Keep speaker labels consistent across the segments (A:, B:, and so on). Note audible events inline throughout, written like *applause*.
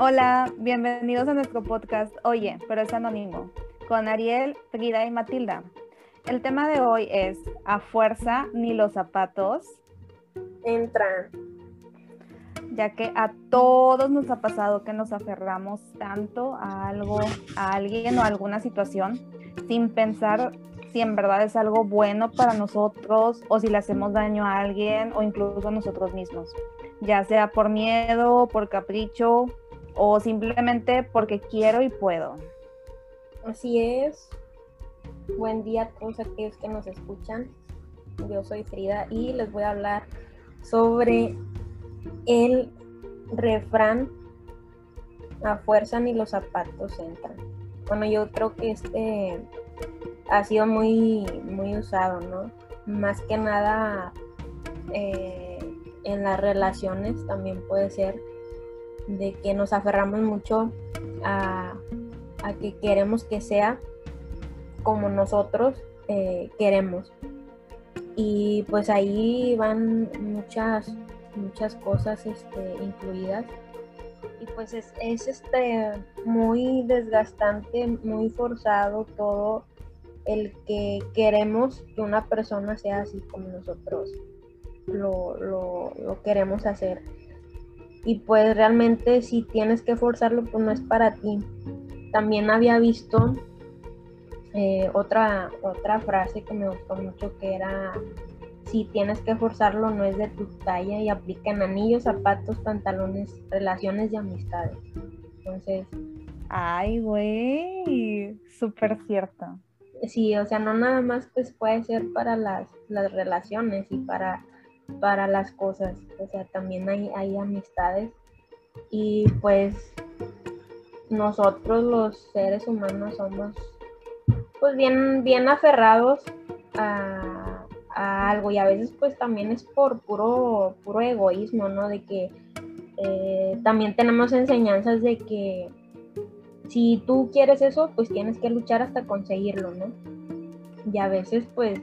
A: Hola, bienvenidos a nuestro podcast Oye, pero es anónimo, con Ariel, Frida y Matilda. El tema de hoy es A fuerza ni los zapatos
B: entran.
A: Ya que a todos nos ha pasado que nos aferramos tanto a algo, a alguien o a alguna situación sin pensar si en verdad es algo bueno para nosotros o si le hacemos daño a alguien o incluso a nosotros mismos, ya sea por miedo, por capricho o simplemente porque quiero y puedo.
B: Así es. Buen día a todos aquellos que nos escuchan. Yo soy Frida y les voy a hablar sobre el refrán a fuerza ni los zapatos entran. Bueno, yo creo que este ha sido muy, muy usado, ¿no? Más que nada eh, en las relaciones también puede ser de que nos aferramos mucho a, que queremos que sea como nosotros eh, queremos. Y pues ahí van muchas, muchas cosas este, incluidas. Y pues es, este, muy desgastante, muy forzado todo el que queremos que una persona sea así como nosotros lo, lo queremos hacer y pues realmente si tienes que forzarlo pues no es para ti. También había visto eh, otra, otra frase que me gustó mucho que era si tienes que forzarlo no es de tu talla y aplica en anillos, zapatos, pantalones, relaciones y amistades. Entonces...
A: Ay, güey, súper cierto.
B: Sí, o sea, no nada más pues puede ser para las, las relaciones y para para las cosas. O sea, también hay, hay amistades y pues nosotros los seres humanos somos pues bien, bien aferrados a, algo y a veces pues también es por puro, puro egoísmo, ¿no? De que eh, también tenemos enseñanzas de que si tú quieres eso, pues tienes que luchar hasta conseguirlo, ¿no? Y a veces pues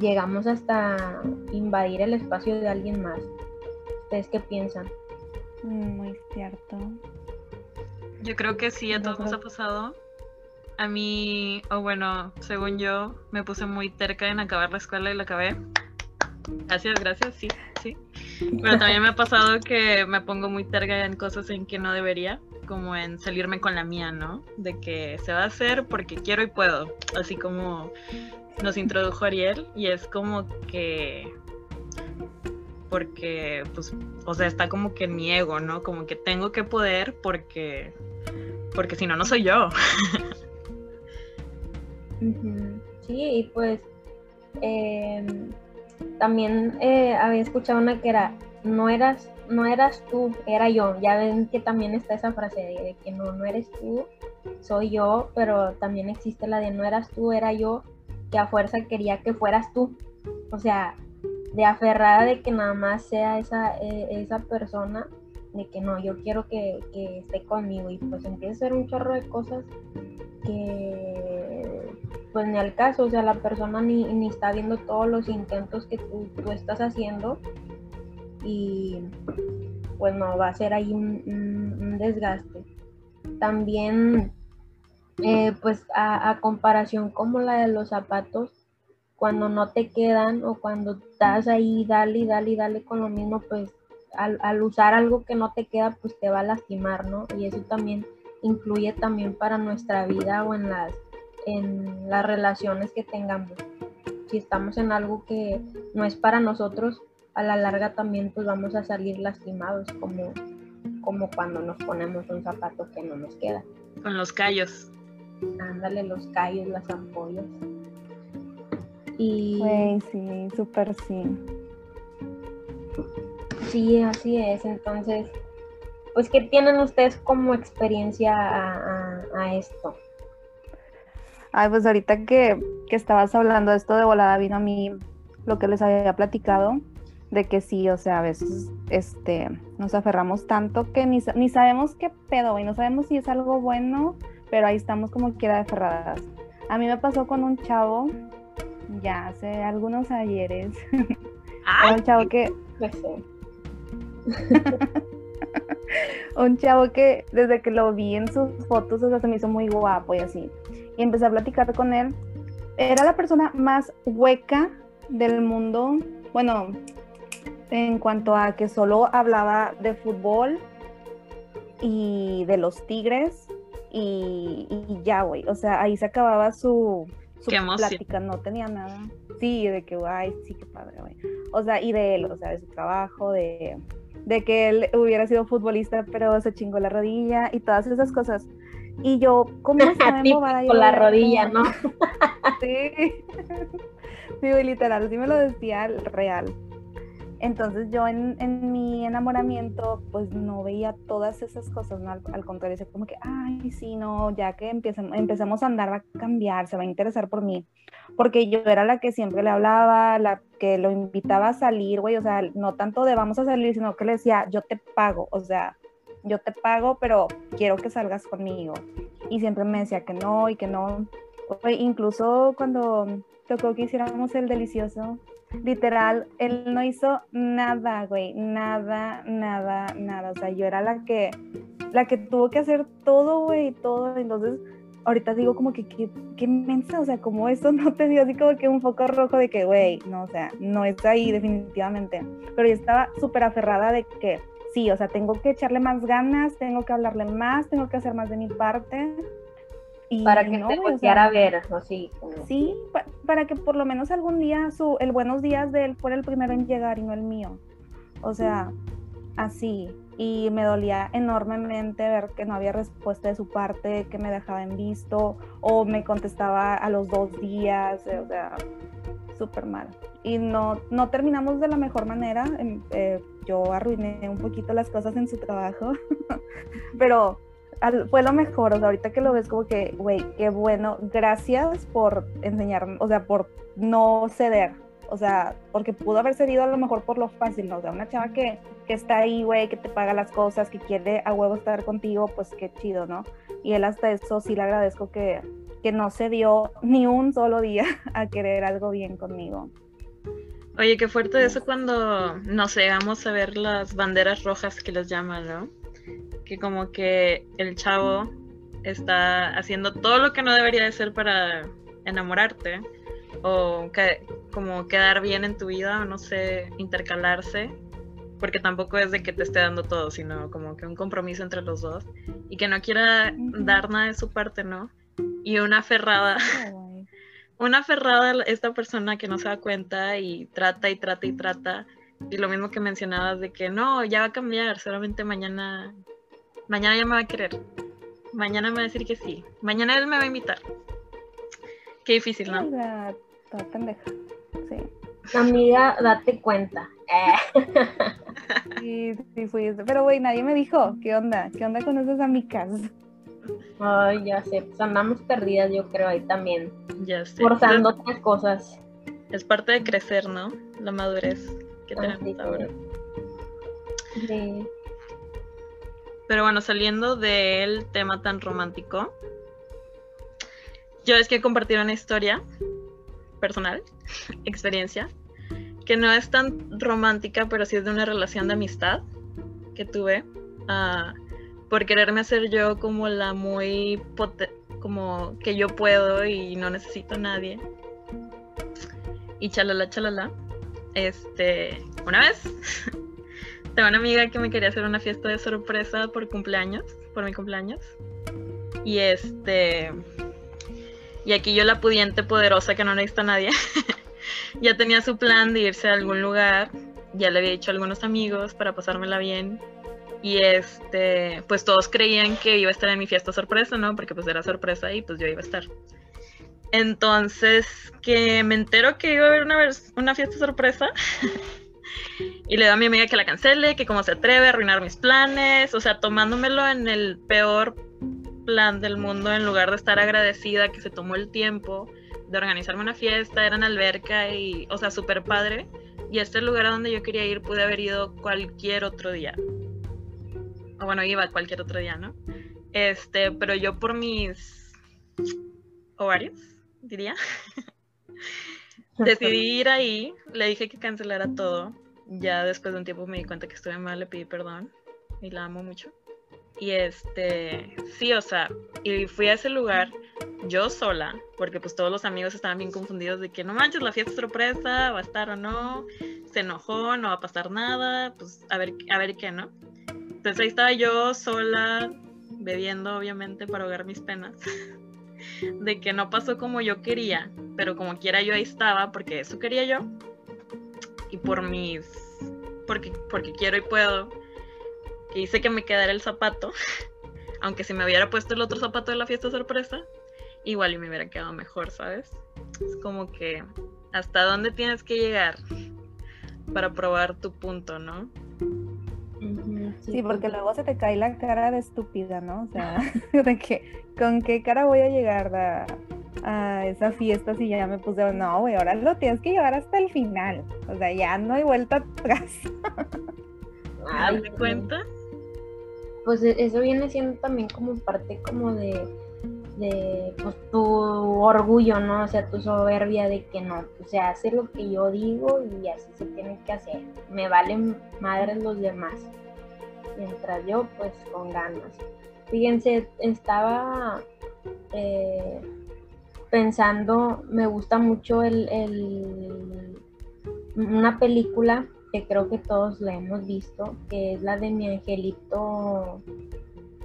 B: llegamos hasta invadir el espacio de alguien más. ¿Ustedes qué piensan?
A: Mm, muy cierto.
C: Yo creo que sí, a todos nos ha pasado. A mí, o bueno, según yo, me puse muy terca en acabar la escuela y la acabé. Gracias, gracias, sí, sí. Pero también me ha pasado que me pongo muy terca en cosas en que no debería, como en salirme con la mía, ¿no? De que se va a hacer porque quiero y puedo. Así como nos introdujo Ariel y es como que porque pues o sea está como que mi ego no como que tengo que poder porque porque si no no soy yo.
B: Sí y pues em, también eh, había escuchado una que era no eras no eras tú era yo ya ven que también está esa frase de que no no eres tú soy yo pero también existe la de no eras tú era yo que a fuerza quería que fueras tú. O sea, de aferrada de que nada más sea esa, e, esa persona, de que no, yo quiero que, esté conmigo y pues empieza a ser un chorro de cosas que pues ni al caso, o sea, la persona ni, ni está viendo todos los intentos que tú, estás haciendo y pues no, va a ser ahí un desgaste. También eh, pues a, comparación como la de los zapatos, cuando no te quedan o cuando estás ahí, dale dale dale con lo mismo, pues al, usar algo que no te queda, pues te va a lastimar, ¿no? Y eso también incluye también para nuestra vida o en las, en las relaciones que tengamos. Si estamos en algo que no es para nosotros, a la larga también pues vamos a salir lastimados, como, como cuando nos ponemos un zapato que no nos queda.
C: Con los callos.
B: Ándale, los callos, las ampollas. Y.
A: sí, súper sí.
B: Sí, así es. Entonces, pues, ¿qué tienen ustedes como experiencia a, esto?
A: Ay, pues ahorita que, que, estabas hablando de esto de volada, vino a mí lo que les había platicado, de que sí, o sea, a veces este, nos aferramos tanto que ni, ni sabemos qué pedo, y no sabemos si es algo bueno pero ahí estamos como quiera de ferradas. A mí me pasó con un chavo, ya hace algunos ayeres, *laughs* un chavo que... *laughs* un chavo que desde que lo vi en sus fotos, o sea, se me hizo muy guapo y así. Y empecé a platicar con él. Era la persona más hueca del mundo. Bueno, en cuanto a que solo hablaba de fútbol y de los tigres y, y ya, güey. O sea, ahí se acababa su, su plática, no tenía nada. Sí, de que, ay, sí, qué padre, güey. O sea, y de él, o sea, de su trabajo, de, de que él hubiera sido futbolista, pero se chingó la rodilla y todas esas cosas. Y yo, ¿cómo *laughs*
B: estaba embobada? Con la rodilla, ¿no? *laughs*
A: sí. *laughs* sí, literal, sí me lo decía real. Entonces yo en, mi enamoramiento pues no veía todas esas cosas, ¿no? al, contrario, es como que, ay, sí, no, ya que empecemos, empecemos a andar va a cambiar, se va a interesar por mí, porque yo era la que siempre le hablaba, la que lo invitaba a salir, güey, o sea, no tanto de vamos a salir, sino que le decía, yo te pago, o sea, yo te pago, pero quiero que salgas conmigo. Y siempre me decía que no y que no. incluso cuando tocó que hiciéramos el delicioso, literal, él no hizo nada, güey, nada, nada, nada. O sea, yo era la que, la que tuvo que hacer todo, güey, todo. Entonces, ahorita digo como que, qué, qué mensa, o sea, como eso *laughs* no te dio así como que un foco rojo de que, güey, no, o sea, no está ahí definitivamente. Pero yo estaba súper aferrada de que, sí, o sea, tengo que echarle más ganas, tengo que hablarle más, tengo que hacer más de mi parte
B: para que no, te volteara a ver, así.
A: Sí, para que por lo menos algún día su, el buenos días de él fuera el primero en llegar y no el mío. O sea, así. Y me dolía enormemente ver que no había respuesta de su parte, que me dejaba en visto o me contestaba a los dos días, o sea, súper mal. Y no, no terminamos de la mejor manera. Em, eh, yo arruiné un poquito las cosas en su trabajo, *laughs* pero fue lo mejor, o sea, ahorita que lo ves como que, güey, qué bueno, gracias por enseñarme, o sea, por no ceder, o sea, porque pudo haber cedido a lo mejor por lo fácil, ¿no? O sea, una chava que, que está ahí, güey, que te paga las cosas, que quiere a huevo estar contigo, pues qué chido, ¿no? Y él hasta eso sí le agradezco que, que no se dio ni un solo día *laughs* a querer algo bien conmigo.
C: Oye, qué fuerte eso cuando, no sé, vamos a ver las banderas rojas que les llaman, ¿no? Que como que el chavo está haciendo todo lo que no debería de ser para enamorarte o que, como quedar bien en tu vida o no sé, intercalarse, porque tampoco es de que te esté dando todo, sino como que un compromiso entre los dos y que no quiera dar nada de su parte, ¿no? Y una aferrada, *laughs* una aferrada esta persona que no se da cuenta y trata y trata y trata. Y lo mismo que mencionabas de que no, ya va a cambiar, solamente mañana Mañana ya me va a querer. Mañana me va a decir que sí. Mañana él me va a invitar. Qué difícil, ¿no?
A: Toda pendeja. Sí.
B: Amiga, date cuenta.
A: sí, sí fui. Pero, güey, nadie me dijo. ¿Qué onda? ¿Qué onda con esas amigas?
B: Ay, ya sé. Pues andamos perdidas, yo creo, ahí también.
C: Ya sé.
B: Forzando otras cosas.
C: Es parte de crecer, ¿no? La madurez que tenemos ahora. Sí. Pero bueno, saliendo del tema tan romántico, yo es que compartir una historia personal, *laughs* experiencia, que no es tan romántica, pero sí es de una relación de amistad que tuve, uh, por quererme hacer yo como la muy, como que yo puedo y no necesito a nadie. Y chalala, chalala. Este, una vez *laughs* tengo una amiga que me quería hacer una fiesta de sorpresa por cumpleaños, por mi cumpleaños. Y este. Y aquí yo, la pudiente poderosa que no necesita a nadie, *laughs* ya tenía su plan de irse a algún lugar. Ya le había dicho a algunos amigos para pasármela bien. Y este, pues todos creían que iba a estar en mi fiesta sorpresa, ¿no? Porque pues era sorpresa y pues yo iba a estar. Entonces, que me entero que iba a haber una, una fiesta sorpresa. *laughs* Y le digo a mi amiga que la cancele, que como se atreve a arruinar mis planes, o sea, tomándomelo en el peor plan del mundo en lugar de estar agradecida que se tomó el tiempo de organizarme una fiesta, era en alberca y, o sea, súper padre. Y este lugar a donde yo quería ir pude haber ido cualquier otro día. O bueno, iba cualquier otro día, ¿no? Este, pero yo por mis ovarios, diría, *laughs* decidí ir ahí, le dije que cancelara todo ya después de un tiempo me di cuenta que estuve mal, le pedí perdón y la amo mucho. Y este, sí, o sea, y fui a ese lugar yo sola, porque pues todos los amigos estaban bien confundidos de que no manches, la fiesta sorpresa, va a estar o no, se enojó, no va a pasar nada, pues a ver, a ver qué, ¿no? Entonces ahí estaba yo sola, bebiendo obviamente para ahogar mis penas, *laughs* de que no pasó como yo quería, pero como quiera yo ahí estaba, porque eso quería yo, y por mis, porque, porque quiero y puedo, que hice que me quedara el zapato, *laughs* aunque si me hubiera puesto el otro zapato de la fiesta sorpresa, igual y me hubiera quedado mejor, ¿sabes? Es como que hasta dónde tienes que llegar para probar tu punto, ¿no?
A: Sí, porque luego se te cae la cara de estúpida, ¿no? O sea, *laughs* de que, ¿con qué cara voy a llegar a, a esa fiesta si ya me puse, no, güey, ahora lo tienes que llevar hasta el final. O sea, ya no hay vuelta atrás. *laughs*
C: ¿Te cuenta?
B: pues e-, eso viene siendo también como parte como de, de pues, tu orgullo, ¿no? O sea, tu soberbia de que no, o sea, hace lo que yo digo y así se tiene que hacer. Me valen madres los demás. Mientras yo, pues, con ganas. Fíjense, estaba eh, pensando, me gusta mucho el, el, una película que creo que todos la hemos visto, que es la de mi angelito,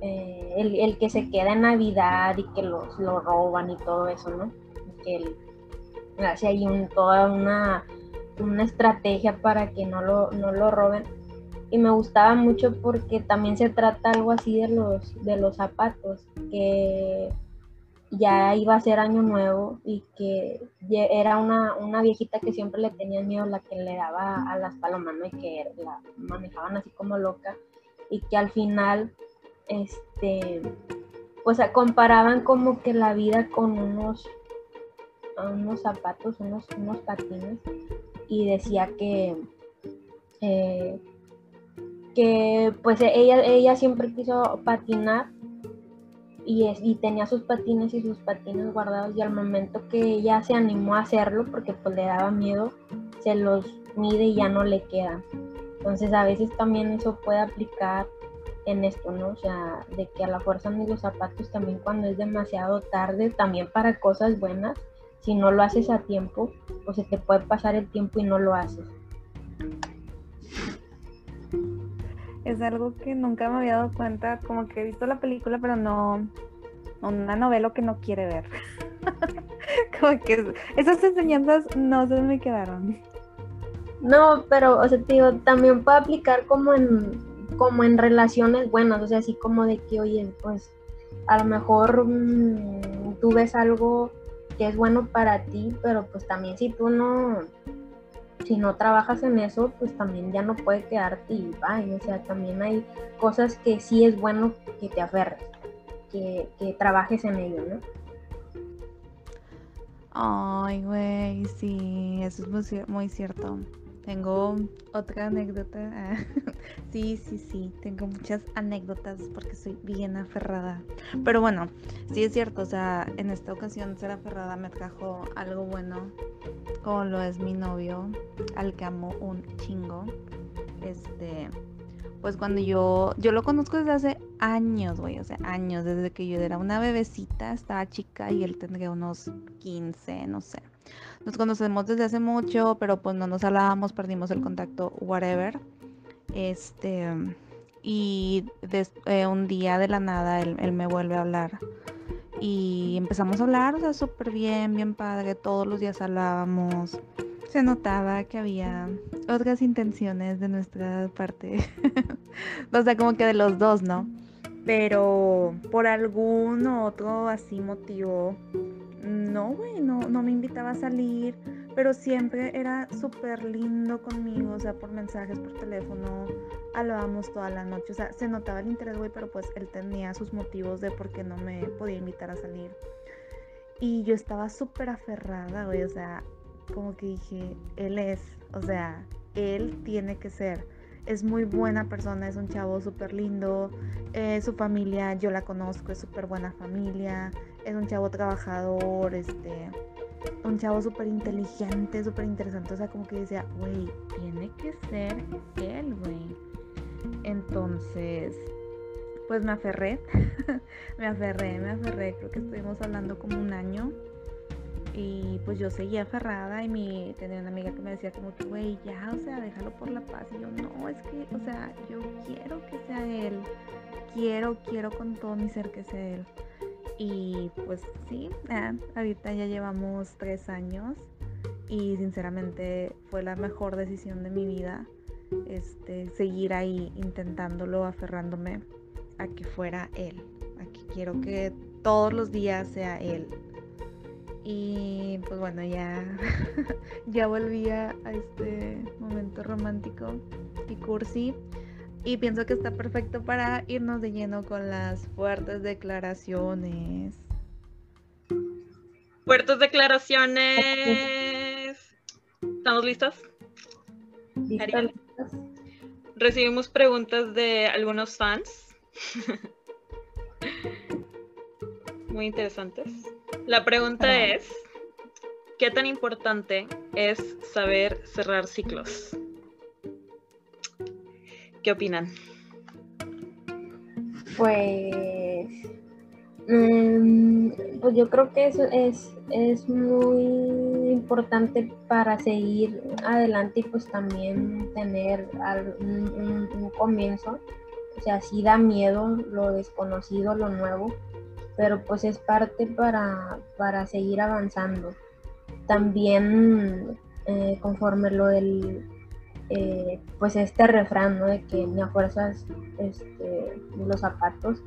B: eh, el, que se queda en Navidad y que los, lo roban y todo eso, ¿no? Que él hace ahí toda una, una estrategia para que no lo, no lo roben. Y me gustaba mucho porque también se trata algo así de los, de los zapatos, que ya iba a ser año nuevo y que era una, una, viejita que siempre le tenía miedo, la que le daba a las palomas, ¿no? Y que la manejaban así como loca y que al final, este, pues comparaban como que la vida con unos, unos zapatos, unos, unos patines y decía que, eh, que pues ella, ella siempre quiso patinar y, y, tenía sus patines y sus patines guardados y al momento que ella se animó a hacerlo porque pues le daba miedo, se los mide y ya no le queda. Entonces a veces también eso puede aplicar en esto, ¿no? O sea, de que a la fuerza ni los zapatos también cuando es demasiado tarde, también para cosas buenas, si no lo haces a tiempo, pues se te puede pasar el tiempo y no lo haces.
A: Es algo que nunca me había dado cuenta, como que he visto la película, pero no, una novela que no quiere ver. *laughs* como que esas enseñanzas no se me quedaron.
B: No, pero, o sea, tío, también puede aplicar como en, como en relaciones buenas, o sea, así como de que, oye, pues, a lo mejor mm, tú ves algo que es bueno para ti, pero pues también si tú no, si no trabajas en eso, pues también ya no puede quedarte y o sea, también hay cosas que sí es bueno que te aferres, que, que trabajes en ello, ¿no?
A: Ay, güey, sí, eso es muy cierto. Tengo otra anécdota. *laughs* sí, sí, sí. Tengo muchas anécdotas porque soy bien aferrada. Pero bueno, sí es cierto. O sea, en esta ocasión ser aferrada me trajo algo bueno. Como lo es mi novio, al que amo un chingo. Este, pues cuando yo, yo lo conozco desde hace años, güey, o sea, años, desde que yo era una bebecita, estaba chica y él tendría unos 15, no sé. Nos conocemos desde hace mucho, pero pues no nos hablábamos, perdimos el contacto, whatever. Este, y eh, un día de la nada él, me vuelve a hablar. Y empezamos a hablar, o sea, súper bien, bien padre. Todos los días hablábamos. Se notaba que había otras intenciones de nuestra parte. *laughs* o sea, como que de los dos, ¿no? Pero por algún otro así motivo no, güey, no, me invitaba a salir, pero siempre era súper lindo conmigo, o sea, por mensajes, por teléfono, hablábamos toda la noche, o sea, se notaba el interés, güey, pero pues él tenía sus motivos de por qué no me podía invitar a salir. Y yo estaba súper aferrada, güey, o sea, como que dije, él es, o sea, él tiene que ser es muy buena persona, es un chavo súper lindo, eh, su familia yo la conozco, es súper buena familia, es un chavo trabajador, este, un chavo súper inteligente, súper interesante, o sea, como que decía, güey, tiene que ser él, güey. Entonces, pues me aferré, *laughs* me aferré, me aferré, creo que estuvimos hablando como un año y pues yo seguía aferrada y mi, tenía una amiga que me decía como que, güey, ya, o sea, déjalo por la paz. Y yo, no, es que, o sea, yo quiero que sea él. Quiero, quiero con todo mi ser que sea él. Y pues sí, ahorita ya llevamos tres años y sinceramente fue la mejor decisión de mi vida. Este, seguir ahí intentándolo, aferrándome a que fuera él. A que quiero que todos los días sea él y pues bueno, ya, *laughs* ya volví a, este momento romántico y cursi. Y pienso que está perfecto para irnos de lleno con las fuertes declaraciones.
C: Fuertes declaraciones. ¿Estamos listas?
B: ¿Listas?
C: Recibimos preguntas de algunos fans. Muy interesantes. La pregunta es, ¿qué tan importante es saber cerrar ciclos? ¿Qué opinan?
B: Pues, mm, pues yo creo que eso es, es muy importante para seguir adelante y pues también tener un, un comienzo. O sea, sí da miedo lo desconocido, lo nuevo, pero pues es parte para, para seguir avanzando. También eh, conforme lo del, eh, pues este refrán, ¿no? De que ni a fuerzas este, los zapatos.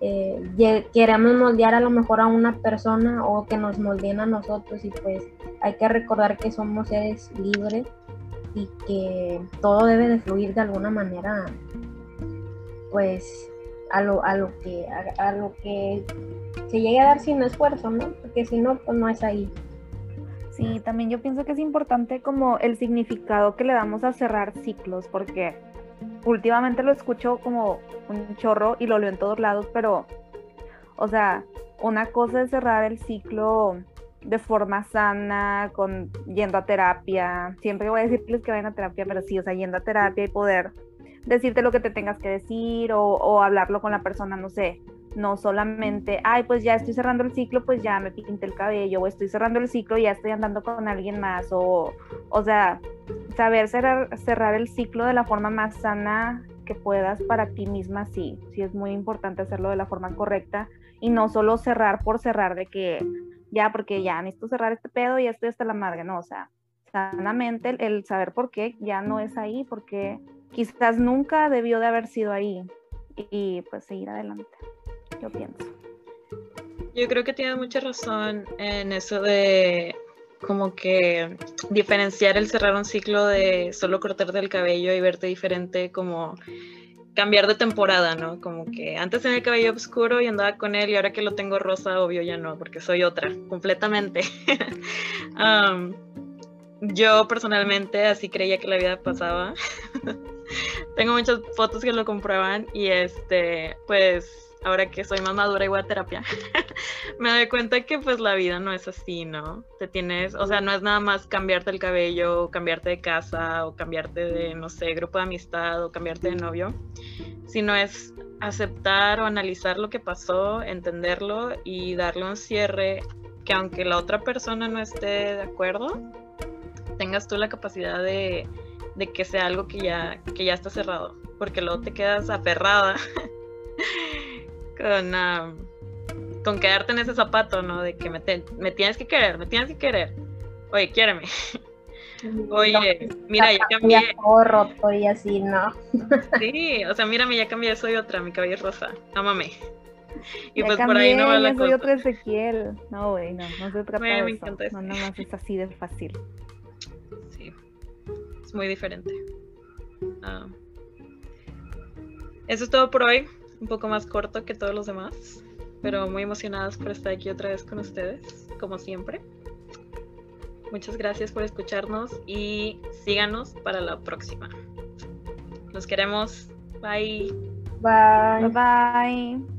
B: Eh, queremos moldear a lo mejor a una persona o que nos moldeen a nosotros y pues hay que recordar que somos seres libres y que todo debe de fluir de alguna manera pues a lo, a lo que a, lo que se llegue a dar sin esfuerzo, ¿no? Porque si no, pues no es ahí.
A: Sí, también yo pienso que es importante como el significado que le damos a cerrar ciclos, porque últimamente lo escucho como un chorro y lo leo en todos lados, pero, o sea, una cosa es cerrar el ciclo de forma sana, con yendo a terapia. Siempre voy a decirles que vayan a terapia, pero sí, o sea, yendo a terapia y poder decirte lo que te tengas que decir o, hablarlo con la persona, no sé, no solamente, ay, pues ya estoy cerrando el ciclo, pues ya me pinté el cabello, o estoy cerrando el ciclo ya estoy andando con alguien más, o, o sea, saber cerrar, cerrar el ciclo de la forma más sana que puedas para ti misma, sí, sí es muy importante hacerlo de la forma correcta y no solo cerrar por cerrar de que ya, porque ya necesito cerrar este pedo y ya estoy hasta la madre, no, o sea, sanamente el, el saber por qué ya no es ahí, porque quizás nunca debió de haber sido ahí y pues seguir adelante. Yo pienso.
C: Yo creo que tienes mucha razón en eso de como que diferenciar el cerrar un ciclo de solo cortarte el cabello y verte diferente como cambiar de temporada, ¿no? Como que antes tenía el cabello oscuro y andaba con él y ahora que lo tengo rosa, obvio ya no, porque soy otra, completamente. *laughs* Um, yo personalmente así creía que la vida pasaba. *laughs* Tengo muchas fotos que lo comprueban y este, pues ahora que soy más madura y voy a terapia, *laughs* me doy cuenta que pues la vida no es así, ¿no? Te tienes, o sea, no es nada más cambiarte el cabello, cambiarte de casa o cambiarte de, no sé, grupo de amistad o cambiarte de novio, sino es aceptar o analizar lo que pasó, entenderlo y darle un cierre que aunque la otra persona no esté de acuerdo, tengas tú la capacidad de de que sea algo que ya, que ya está cerrado, porque luego te quedas aferrada *laughs* con, con quedarte en ese zapato, ¿no? De que me, me tienes que querer, me tienes que querer. Oye, quiéreme. *laughs* Oye, mira, ya cambié.
B: Todo roto y así, ¿no? *laughs*
C: sí, o sea, mírame, ya cambié, soy otra, mi cabello es rosa. Ámame. Y pues por ahí no va la
A: soy otra Ezequiel. No, güey, no, no se trata de eso. No, nada más es así de fácil
C: muy diferente. Ah. Eso es todo por hoy, un poco más corto que todos los demás, pero muy emocionadas por estar aquí otra vez con ustedes, como siempre. Muchas gracias por escucharnos y síganos para la próxima. Los queremos. Bye.
B: Bye.
A: Bye. bye.